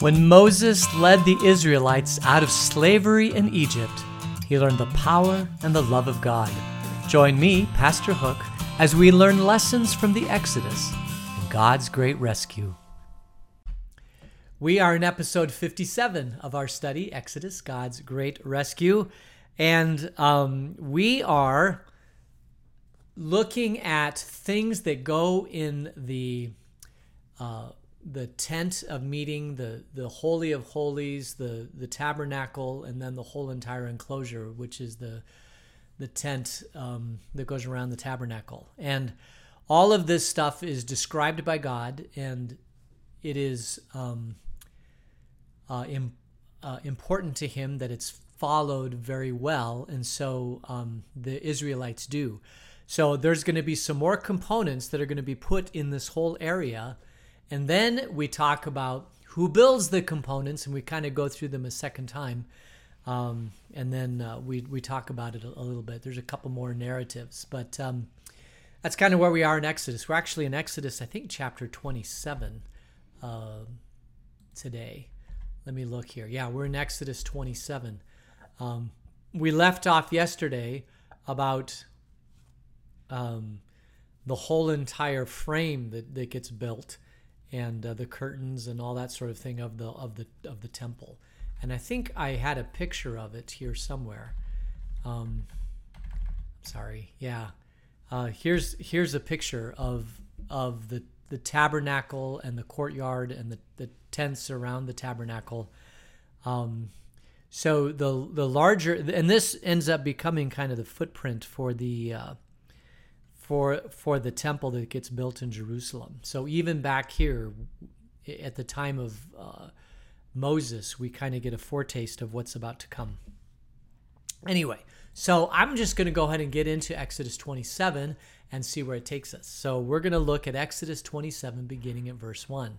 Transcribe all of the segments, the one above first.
When Moses led the Israelites out of slavery in Egypt, he learned the power and the love of God. Join me, Pastor Hook, as we learn lessons from the Exodus and God's great rescue. We are in episode 57 of our study, Exodus, God's Great Rescue. And um, we are looking at things that go in the uh, the tent of meeting, the the holy of holies, the the tabernacle, and then the whole entire enclosure, which is the the tent um, that goes around the tabernacle. And all of this stuff is described by God, and it is um, uh, Im- uh, important to Him that it's followed very well, and so um, the Israelites do. So there's going to be some more components that are going to be put in this whole area and then we talk about who builds the components, and we kind of go through them a second time. Um, and then uh, we, we talk about it a, a, little bit. There's a couple more narratives, but um, that's kind of where we are in Exodus. We're actually in Exodus, I think, chapter 27 uh, today. Let me look here. Yeah, we're in Exodus 27. Um, we left off yesterday about um, the whole entire frame that, that gets built and uh, the curtains and all that sort of thing of the of the of the temple. And I think I had a picture of it here somewhere. Um, sorry, yeah. Uh, here's here's a picture of of the the tabernacle and the courtyard and the, the tents around the tabernacle. Um, so the the larger and this ends up becoming kind of the footprint for the uh, for for the temple that gets built in Jerusalem. So even back here, at the time of uh, Moses, we kind of get a foretaste of what's about to come. Anyway, so I'm just going to go ahead and get into Exodus 27 and see where it takes us. So we're going to look at Exodus 27, beginning at verse 1.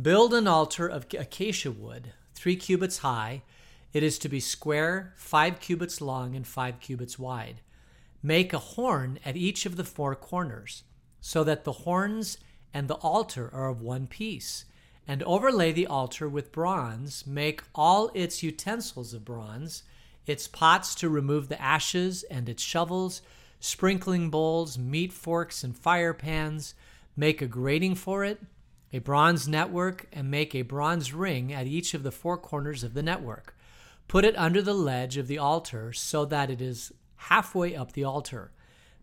Build an altar of acacia wood, three cubits high. It is to be square, five cubits long, and five cubits wide. Make a horn at each of the four corners, so that the horns and the altar are of one piece. And overlay the altar with bronze. Make all its utensils of bronze, its pots to remove the ashes, and its shovels, sprinkling bowls, meat forks, and fire pans. Make a grating for it, a bronze network, and make a bronze ring at each of the four corners of the network. Put it under the ledge of the altar so that it is halfway up the altar.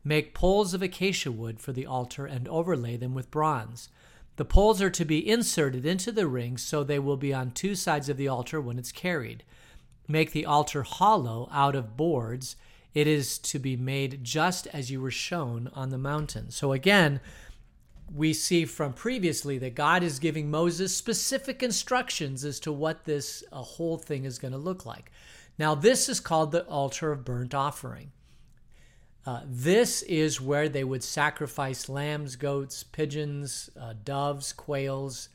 Make poles of acacia wood for the altar and overlay them with bronze. The poles are to be inserted into the ring so they will be on two sides of the altar when it's carried. Make the altar hollow out of boards. It is to be made just as you were shown on the mountain. So again, we see from previously that God is giving Moses specific instructions as to what this uh, whole thing is going to look like. Now, this is called the altar of burnt offering. Uh, this is where they would sacrifice lambs, goats, pigeons, uh, doves, quails.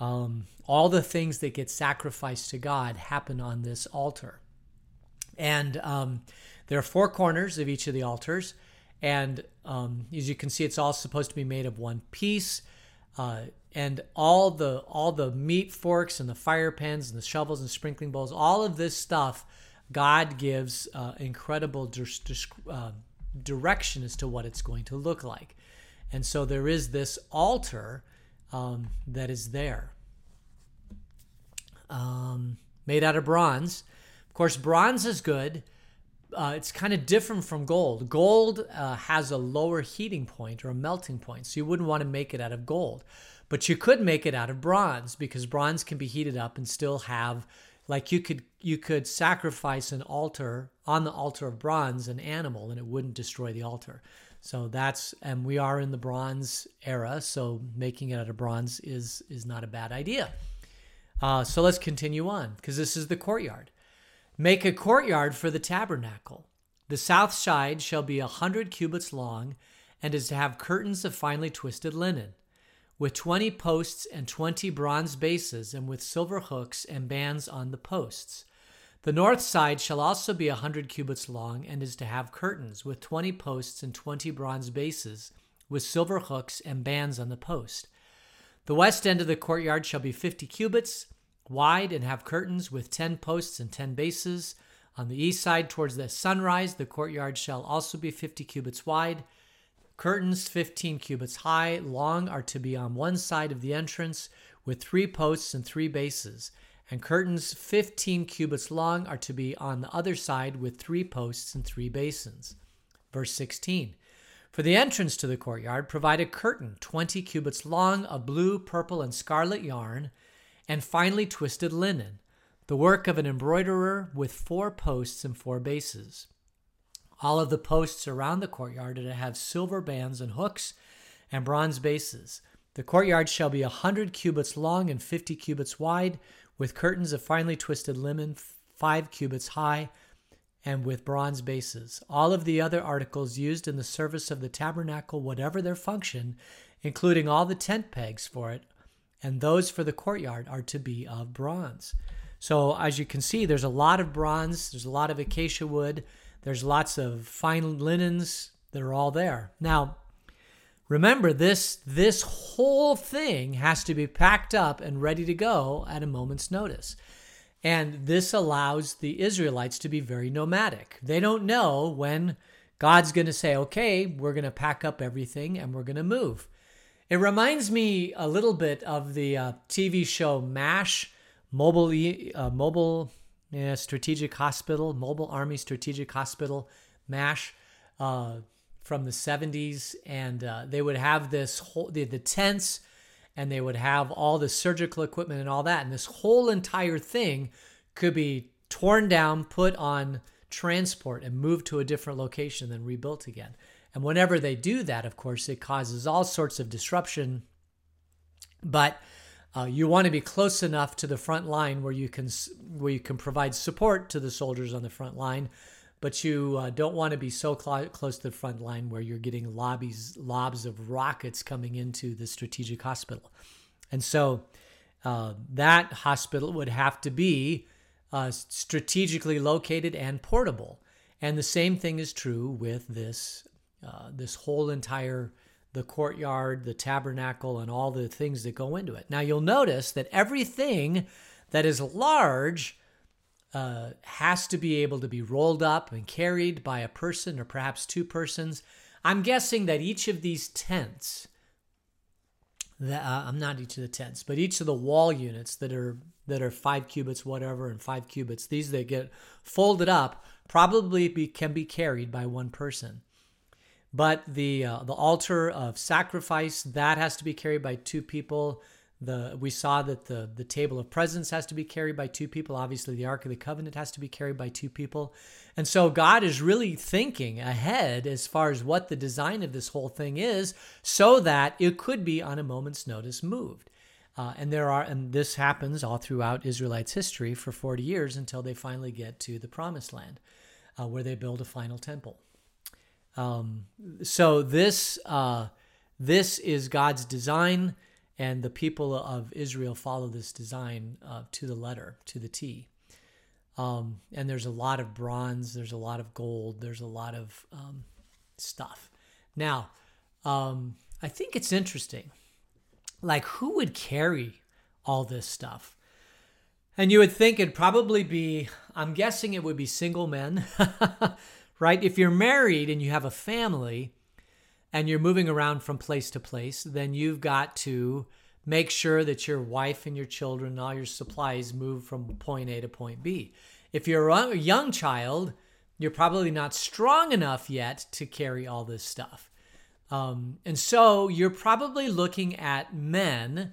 Um, all the things that get sacrificed to God happen on this altar. And um, there are four corners of each of the altars. And um, as you can see, it's all supposed to be made of one piece. Uh, and all the all the meat forks and the fire pans and the shovels and sprinkling bowls, all of this stuff, God gives uh, incredible uh, direction as to what it's going to look like. And so there is this altar um, that is there, um, made out of bronze. Of course, bronze is good. Uh, it's kind of different from gold. Gold uh, has a lower heating point or a melting point, so you wouldn't want to make it out of gold. But you could make it out of bronze because bronze can be heated up and still have like you could you could sacrifice an altar on the altar of bronze an animal and it wouldn't destroy the altar. So that's and we are in the bronze era, so making it out of bronze is is not a bad idea. Uh, so let's continue on because this is the courtyard. Make a courtyard for the tabernacle. The south side shall be a hundred cubits long, and is to have curtains of finely twisted linen with 20 posts and 20 bronze bases, and with silver hooks and bands on the posts. The north side shall also be a hundred cubits long, and is to have curtains, with 20 posts and 20 bronze bases, with silver hooks and bands on the post. The west end of the courtyard shall be 50 cubits wide and have curtains with 10 posts and 10 bases. On the east side, towards the sunrise, the courtyard shall also be 50 cubits wide. Curtains 15 cubits high, long, are to be on one side of the entrance with three posts and three bases. And curtains 15 cubits long are to be on the other side with three posts and three basins. Verse 16 For the entrance to the courtyard, provide a curtain 20 cubits long of blue, purple, and scarlet yarn, and finely twisted linen, the work of an embroiderer with four posts and four bases. All of the posts around the courtyard are to have silver bands and hooks and bronze bases. The courtyard shall be a hundred cubits long and fifty cubits wide, with curtains of finely twisted linen, five cubits high, and with bronze bases. All of the other articles used in the service of the tabernacle, whatever their function, including all the tent pegs for it, and those for the courtyard, are to be of bronze. So, as you can see, there's a lot of bronze, there's a lot of acacia wood there's lots of fine linens that are all there. Now, remember this this whole thing has to be packed up and ready to go at a moment's notice. And this allows the Israelites to be very nomadic. They don't know when God's going to say, "Okay, we're going to pack up everything and we're going to move." It reminds me a little bit of the uh, TV show MASH, mobile uh, mobile yeah, Strategic Hospital, Mobile Army Strategic Hospital, MASH, uh, from the 70s. And uh, they would have this whole, the, the tents, and they would have all the surgical equipment and all that. And this whole entire thing could be torn down, put on transport, and moved to a different location, then rebuilt again. And whenever they do that, of course, it causes all sorts of disruption. But uh, you want to be close enough to the front line where you can where you can provide support to the soldiers on the front line, but you uh, don't want to be so cl- close to the front line where you're getting lobbies lobs of rockets coming into the strategic hospital, and so uh, that hospital would have to be uh, strategically located and portable. And the same thing is true with this uh, this whole entire the courtyard, the tabernacle, and all the things that go into it. Now, you'll notice that everything that is large uh, has to be able to be rolled up and carried by a person or perhaps two persons. I'm guessing that each of these tents, that, uh, I'm not each of the tents, but each of the wall units that are that are five cubits, whatever, and five cubits, these that get folded up, probably be, can be carried by one person. But the uh, the altar of sacrifice that has to be carried by two people. The we saw that the the table of presence has to be carried by two people. Obviously, the ark of the covenant has to be carried by two people. And so God is really thinking ahead as far as what the design of this whole thing is, so that it could be on a moment's notice moved. Uh, and there are, and this happens all throughout Israelites' history for 40 years until they finally get to the promised land, uh, where they build a final temple. Um, so this uh, this is God's design, and the people of Israel follow this design uh, to the letter, to the T. Um, and there's a lot of bronze, there's a lot of gold, there's a lot of um, stuff. Now, um, I think it's interesting. Like, who would carry all this stuff? And you would think it'd probably be, I'm guessing it would be single men right? If you're married and you have a family and you're moving around from place to place, then you've got to make sure that your wife and your children and all your supplies move from point A to point B. If you're a young child, you're probably not strong enough yet to carry all this stuff. Um, and so you're probably looking at men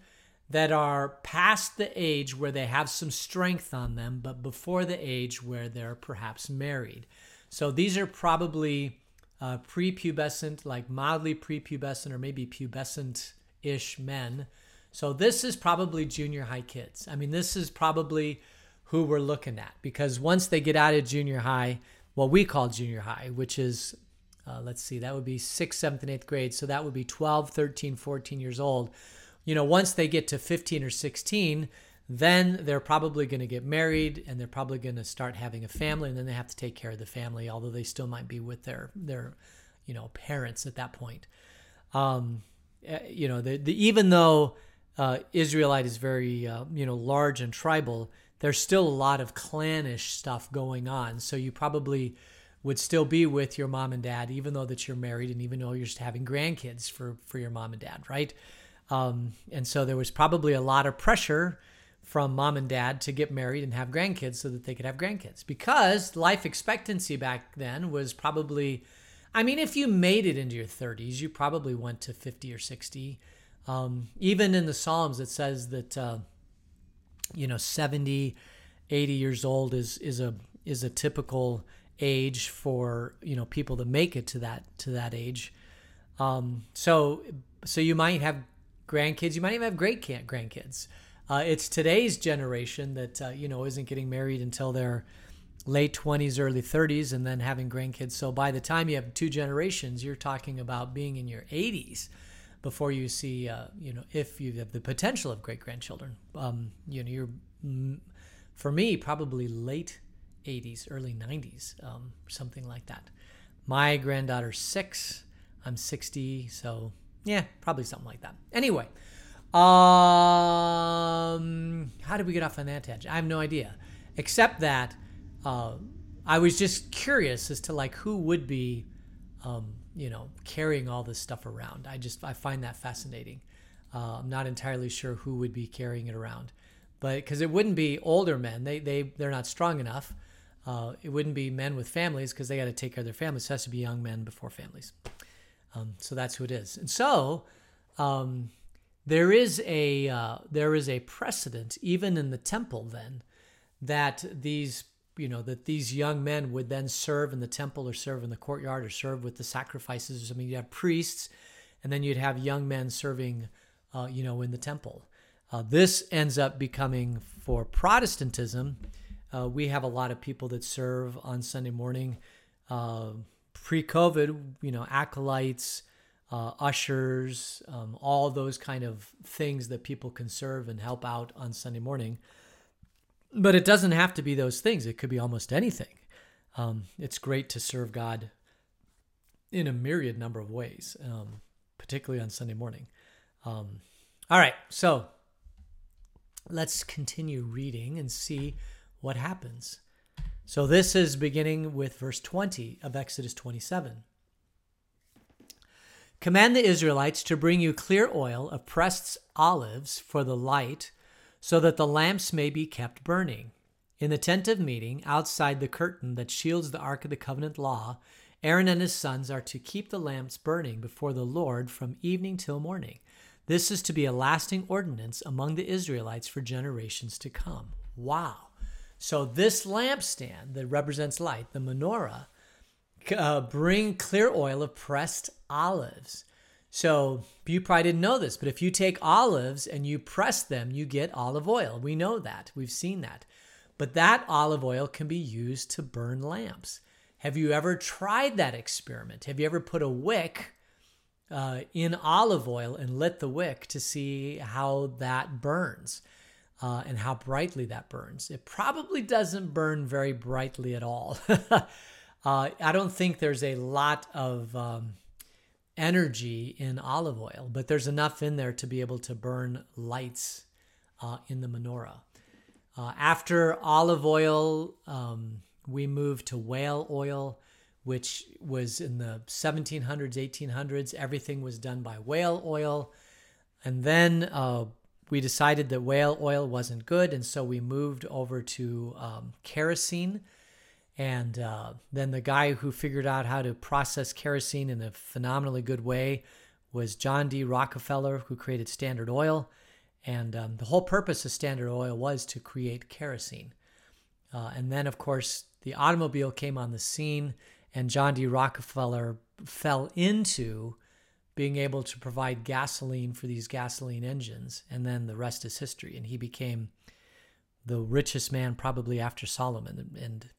that are past the age where they have some strength on them, but before the age where they're perhaps married. So these are probably uh, prepubescent, like mildly prepubescent or maybe pubescent ish men. So this is probably junior high kids. I mean, this is probably who we're looking at because once they get out of junior high, what we call junior high, which is, uh, let's see, that would be sixth, seventh, and eighth grade. So that would be 12, 13, 14 years old. You know, once they get to 15 or 16, then they're probably going to get married and they're probably going to start having a family and then they have to take care of the family although they still might be with their their you know parents at that point um, eh, you know the, the, even though uh, Israelite is very, uh, you know, large and tribal, there's still a lot of clannish stuff going on. So you probably would still be with your mom and dad, even though that you're married and even though you're just having grandkids for, for your mom and dad, right? Um, and so there was probably a lot of pressure from mom and dad to get married and have grandkids so that they could have grandkids because life expectancy back then was probably, I mean, if you made it into your 30s, you probably went to 50 or 60. Um, even in the Psalms, it says that, uh, you know, 70, 80 years old is, is a, is a typical age for you know people to make it to that to that age. Um, so so you might have grandkids, you might even have great grandkids. Uh, it's today's generation that uh, you know isn't getting married until their late 20s, early 30s, and then having grandkids. So by the time you have two generations, you're talking about being in your 80s before you see, uh, you know, if you have the potential of great grandchildren. Um, you know, you're, mm, for me, probably late 80s, early 90s, um, something like that. My granddaughter's six. I'm 60, so yeah, probably something like that. Anyway, um, how did we get off on that tangent? I have no idea, except that uh, I was just curious as to like who would be, um, you know, carrying all this stuff around. I just I find that fascinating. Uh, I'm not entirely sure who would be carrying it around, but because it wouldn't be older men, they they they're not strong enough. Uh, it wouldn't be men with families because they got to take care of their families. It has to be young men before families. Um, so that's who it is. And so um, there is a uh, there is a precedent even in the temple then that these you know that these young men would then serve in the temple or serve in the courtyard or serve with the sacrifices. I mean, you have priests, and then you'd have young men serving, uh, you know, in the temple. Uh, this ends up becoming for Protestantism uh, we have a lot of people that serve on Sunday morning. Uh, pre-COVID, you know, acolytes, uh, ushers, um, all those kind of things that people can serve and help out on Sunday morning. But it doesn't have to be those things. It could be almost anything. Um, it's great to serve God in a myriad number of ways, um, particularly on Sunday morning. Um, all right, so let's continue reading and see what happens. So this is beginning with verse 20 of Exodus 27. Command the Israelites to bring you clear oil of pressed olives for the light, so that the lamps may be kept burning. In the tent of meeting, outside the curtain that shields the ark of the covenant law, Aaron and his sons are to keep the lamps burning before the Lord from evening till morning. This is to be a lasting ordinance among the Israelites for generations to come. Wow. So this lampstand that represents light, the menorah, uh, bring clear oil of pressed olives. So you probably didn't know this, but if you take olives and you press them, you get olive oil. We know that. We've seen that. But that olive oil can be used to burn lamps. Have you ever tried that experiment? Have you ever put a wick uh, in olive oil and lit the wick to see how that burns? uh, and how brightly that burns. It probably doesn't burn very brightly at all. uh, I don't think there's a lot of um, energy in olive oil, but there's enough in there to be able to burn lights uh, in the menorah. Uh, after olive oil, um, we moved to whale oil, which was in the 1700s, 1800s. Everything was done by whale oil. And then uh, we decided that whale oil wasn't good, and so we moved over to um, kerosene. And uh, then the guy who figured out how to process kerosene in a phenomenally good way was John D. Rockefeller, who created Standard Oil. And um, the whole purpose of Standard Oil was to create kerosene. Uh, and then, of course, the automobile came on the scene, and John D. Rockefeller fell into being able to provide gasoline for these gasoline engines. And then the rest is history. And he became the richest man probably after Solomon. And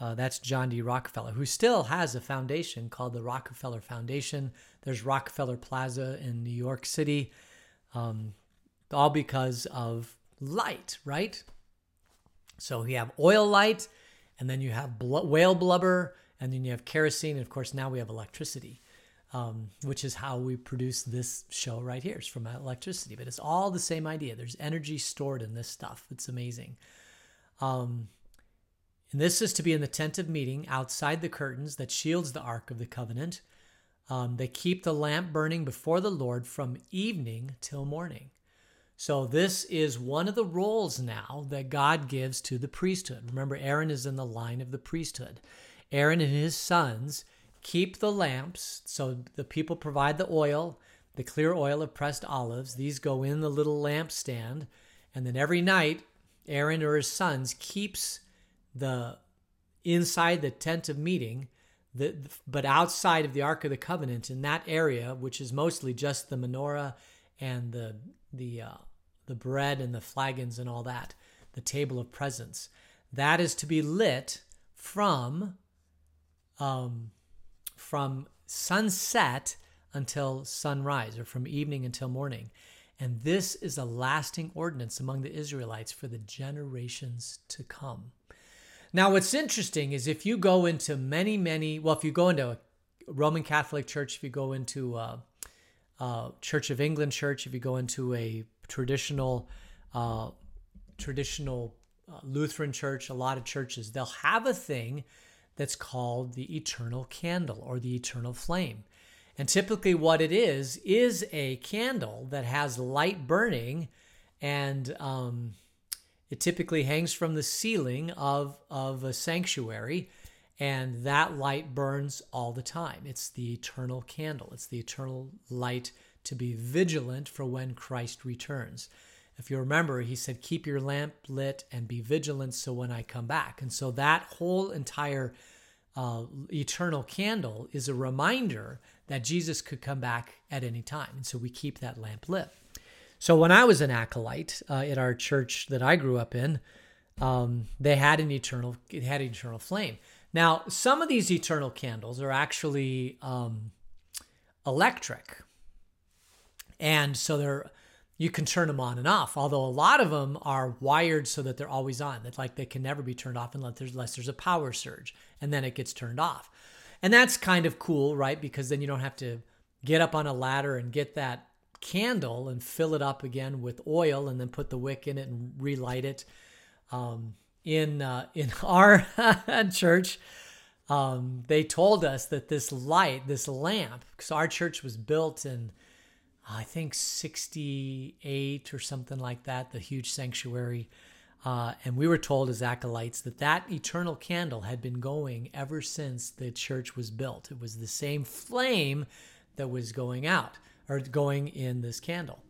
uh, that's John D. Rockefeller, who still has a foundation called the Rockefeller Foundation. There's Rockefeller Plaza in New York City, um, all because of light, right? So you have oil light, and then you have bl- whale blubber, and then you have kerosene, and of course now we have electricity. um, which is how we produce this show right here. It's from electricity, but it's all the same idea. There's energy stored in this stuff. It's amazing. Um, and this is to be in the tent of meeting outside the curtains that shields the ark of the covenant. Um, they keep the lamp burning before the Lord from evening till morning. So, this is one of the roles now that God gives to the priesthood. Remember, Aaron is in the line of the priesthood. Aaron and his sons keep the lamps. So, the people provide the oil, the clear oil of pressed olives. These go in the little lampstand. And then every night, Aaron or his sons keeps the inside the tent of meeting the, but outside of the Ark of the Covenant, in that area, which is mostly just the menorah and the the uh, the bread and the flagons and all that, the table of presence, that is to be lit from um, from sunset until sunrise, or from evening until morning. And this is a lasting ordinance among the Israelites for the generations to come. Now, what's interesting is if you go into many, many, well, if you go into a Roman Catholic church, if you go into a, a Church of England church, if you go into a traditional, uh, traditional uh, Lutheran church, a lot of churches, they'll have a thing that's called the eternal candle or the eternal flame. And typically, what it is, is a candle that has light burning and um, it typically hangs from the ceiling of, of a sanctuary, and that light burns all the time. It's the eternal candle, it's the eternal light to be vigilant for when Christ returns. If you remember, he said, Keep your lamp lit and be vigilant so when I come back. And so that whole entire uh, eternal candle is a reminder that Jesus could come back at any time. And so we keep that lamp lit. So when I was an acolyte uh, at our church that I grew up in, um, they had an eternal it had an eternal flame. Now some of these eternal candles are actually um, electric, and so they're you can turn them on and off. Although a lot of them are wired so that they're always on, that like they can never be turned off unless there's, unless there's a power surge, and then it gets turned off. And that's kind of cool, right? Because then you don't have to get up on a ladder and get that candle and fill it up again with oil and then put the wick in it and relight it. Um, in uh, in our church, um, they told us that this light, this lamp, because our church was built in, I think, 68 or something like that, the huge sanctuary. Uh, and we were told as acolytes that that eternal candle had been going ever since the church was built. It was the same flame that was going out or going in this candle.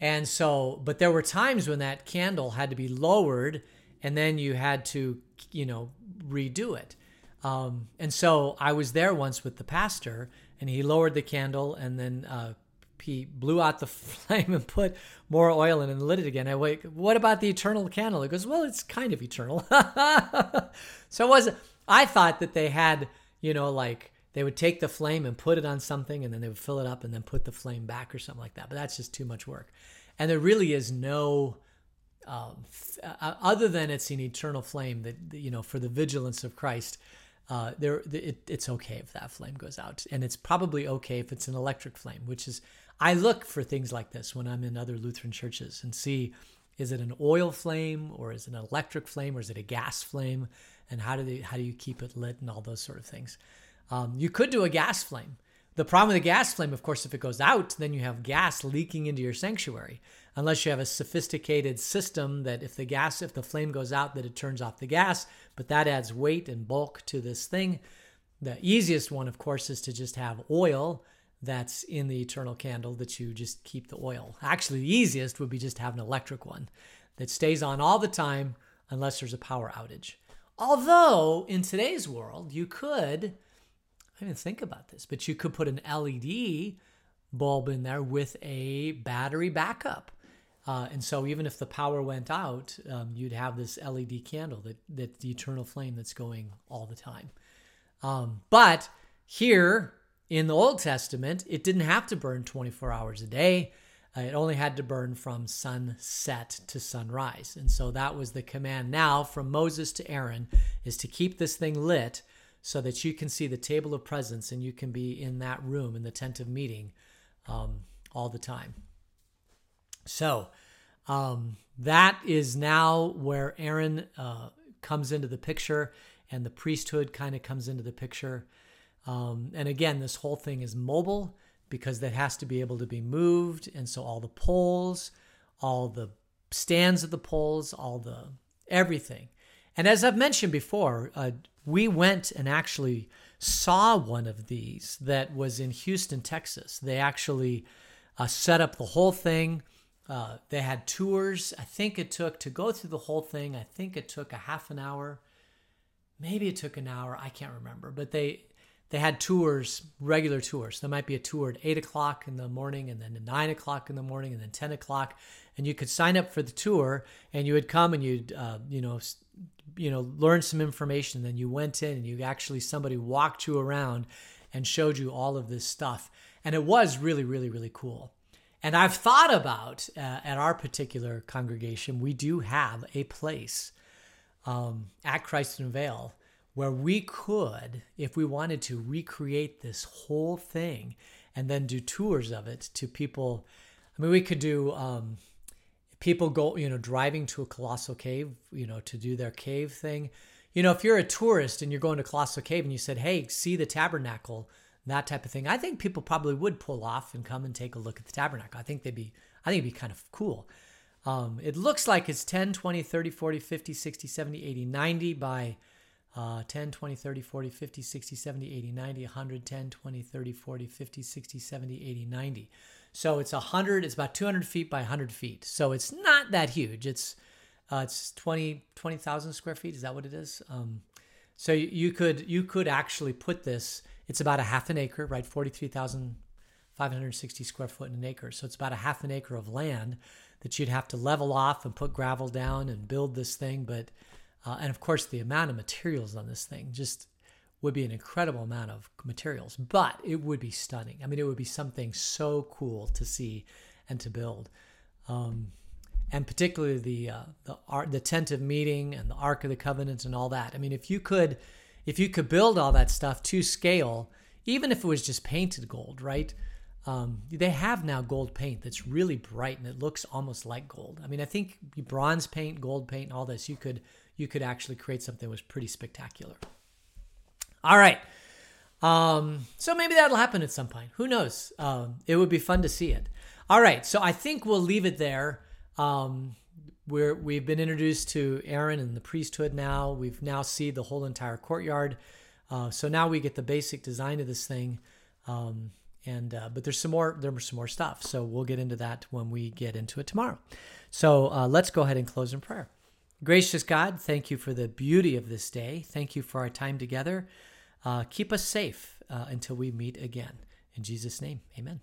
And so, but there were times when that candle had to be lowered and then you had to, you know, redo it. Um, and so I was there once with the pastor and he lowered the candle and then uh, he blew out the flame and put more oil in and lit it again. I wait, what about the eternal candle? He goes, well, it's kind of eternal. so it was, I thought that they had, you know, like they would take the flame and put it on something and then they would fill it up and then put the flame back or something like that. But that's just too much work. And there really is no, um, uh, other than it's an eternal flame that, you know, for the vigilance of Christ, uh, there it, it's okay if that flame goes out. And it's probably okay if it's an electric flame, which is, I look for things like this when I'm in other Lutheran churches and see is it an oil flame or is it an electric flame or is it a gas flame and how do they how do you keep it lit and all those sort of things um, you could do a gas flame. The problem with a gas flame, of course, if it goes out, then you have gas leaking into your sanctuary. Unless you have a sophisticated system that if the gas, if the flame goes out, that it turns off the gas, but that adds weight and bulk to this thing. The easiest one, of course, is to just have oil that's in the eternal candle that you just keep the oil. Actually, the easiest would be just have an electric one that stays on all the time unless there's a power outage. Although in today's world, you could I didn't think about this, but you could put an LED bulb in there with a battery backup. Uh, and so even if the power went out, um, you'd have this LED candle that, that the eternal flame that's going all the time. Um, but here in the Old Testament, it didn't have to burn 24 hours a day. Uh, it only had to burn from sunset to sunrise. And so that was the command now from Moses to Aaron is to keep this thing lit so that you can see the table of presence and you can be in that room in the tent of meeting um, all the time. So um, that is now where Aaron uh, comes into the picture and the priesthood kind of comes into the picture. Um, and again, this whole thing is mobile because that has to be able to be moved. And so all the poles, all the stands of the poles, all the everything. And as I've mentioned before, uh, we went and actually saw one of these that was in Houston, Texas. They actually uh, set up the whole thing. Uh, they had tours. I think it took to go through the whole thing. I think it took a half an hour. Maybe it took an hour. I can't remember. But they they had tours, regular tours. There might be a tour at eight o'clock in the morning, and then at nine o'clock in the morning, and then ten o'clock. And you could sign up for the tour, and you would come and you'd uh, you know you know learn some information. Then you went in and you actually somebody walked you around and showed you all of this stuff, and it was really really really cool. And I've thought about uh, at our particular congregation, we do have a place um, at Christ in Vail where we could, if we wanted to, recreate this whole thing and then do tours of it to people. I mean, we could do um, people go, you know, driving to a colossal cave, you know, to do their cave thing. You know, if you're a tourist and you're going to Colossal Cave and you said, hey, see the tabernacle, that type of thing. I think people probably would pull off and come and take a look at the tabernacle. I think they'd be, I think it'd be kind of cool. Um, it looks like it's 10, 20, 30, 40, 50, 60, 70, 80, 90 by uh, 10, 20, 30, 40, 50, 60, 70, 80, 90, 100, 10, 20, 30, 40, 50, 60, 70, 80, 90. So it's a 100, it's about 200 feet by 100 feet. So it's not that huge. It's uh, it's 20 20,000 square feet. Is that what it is? Um, so you could you could actually put this it's about a half an acre, right? 43,560 square foot in an acre. So it's about a half an acre of land that you'd have to level off and put gravel down and build this thing. But, uh, and of course, the amount of materials on this thing just would be an incredible amount of materials, but it would be stunning. I mean, it would be something so cool to see and to build. Um, and particularly the uh, the art, the tent of meeting and the Ark of the Covenant and all that. I mean, if you could if you could build all that stuff to scale, even if it was just painted gold, right? Um, they have now gold paint that's really bright and it looks almost like gold. I mean, I think bronze paint, gold paint, all this, you could you could actually create something that was pretty spectacular. All right. Um, so maybe that'll happen at some point. Who knows? Um, it would be fun to see it. All right. So I think we'll leave it there. Um, we're we've been introduced to Aaron and the priesthood now. We've now seen the whole entire courtyard. Uh, so now we get the basic design of this thing. Um, and uh, but there's some more there's some more stuff. So we'll get into that when we get into it tomorrow. So uh, let's go ahead and close in prayer. Gracious God, thank you for the beauty of this day. Thank you for our time together. Uh, keep us safe uh, until we meet again. In Jesus' name, amen.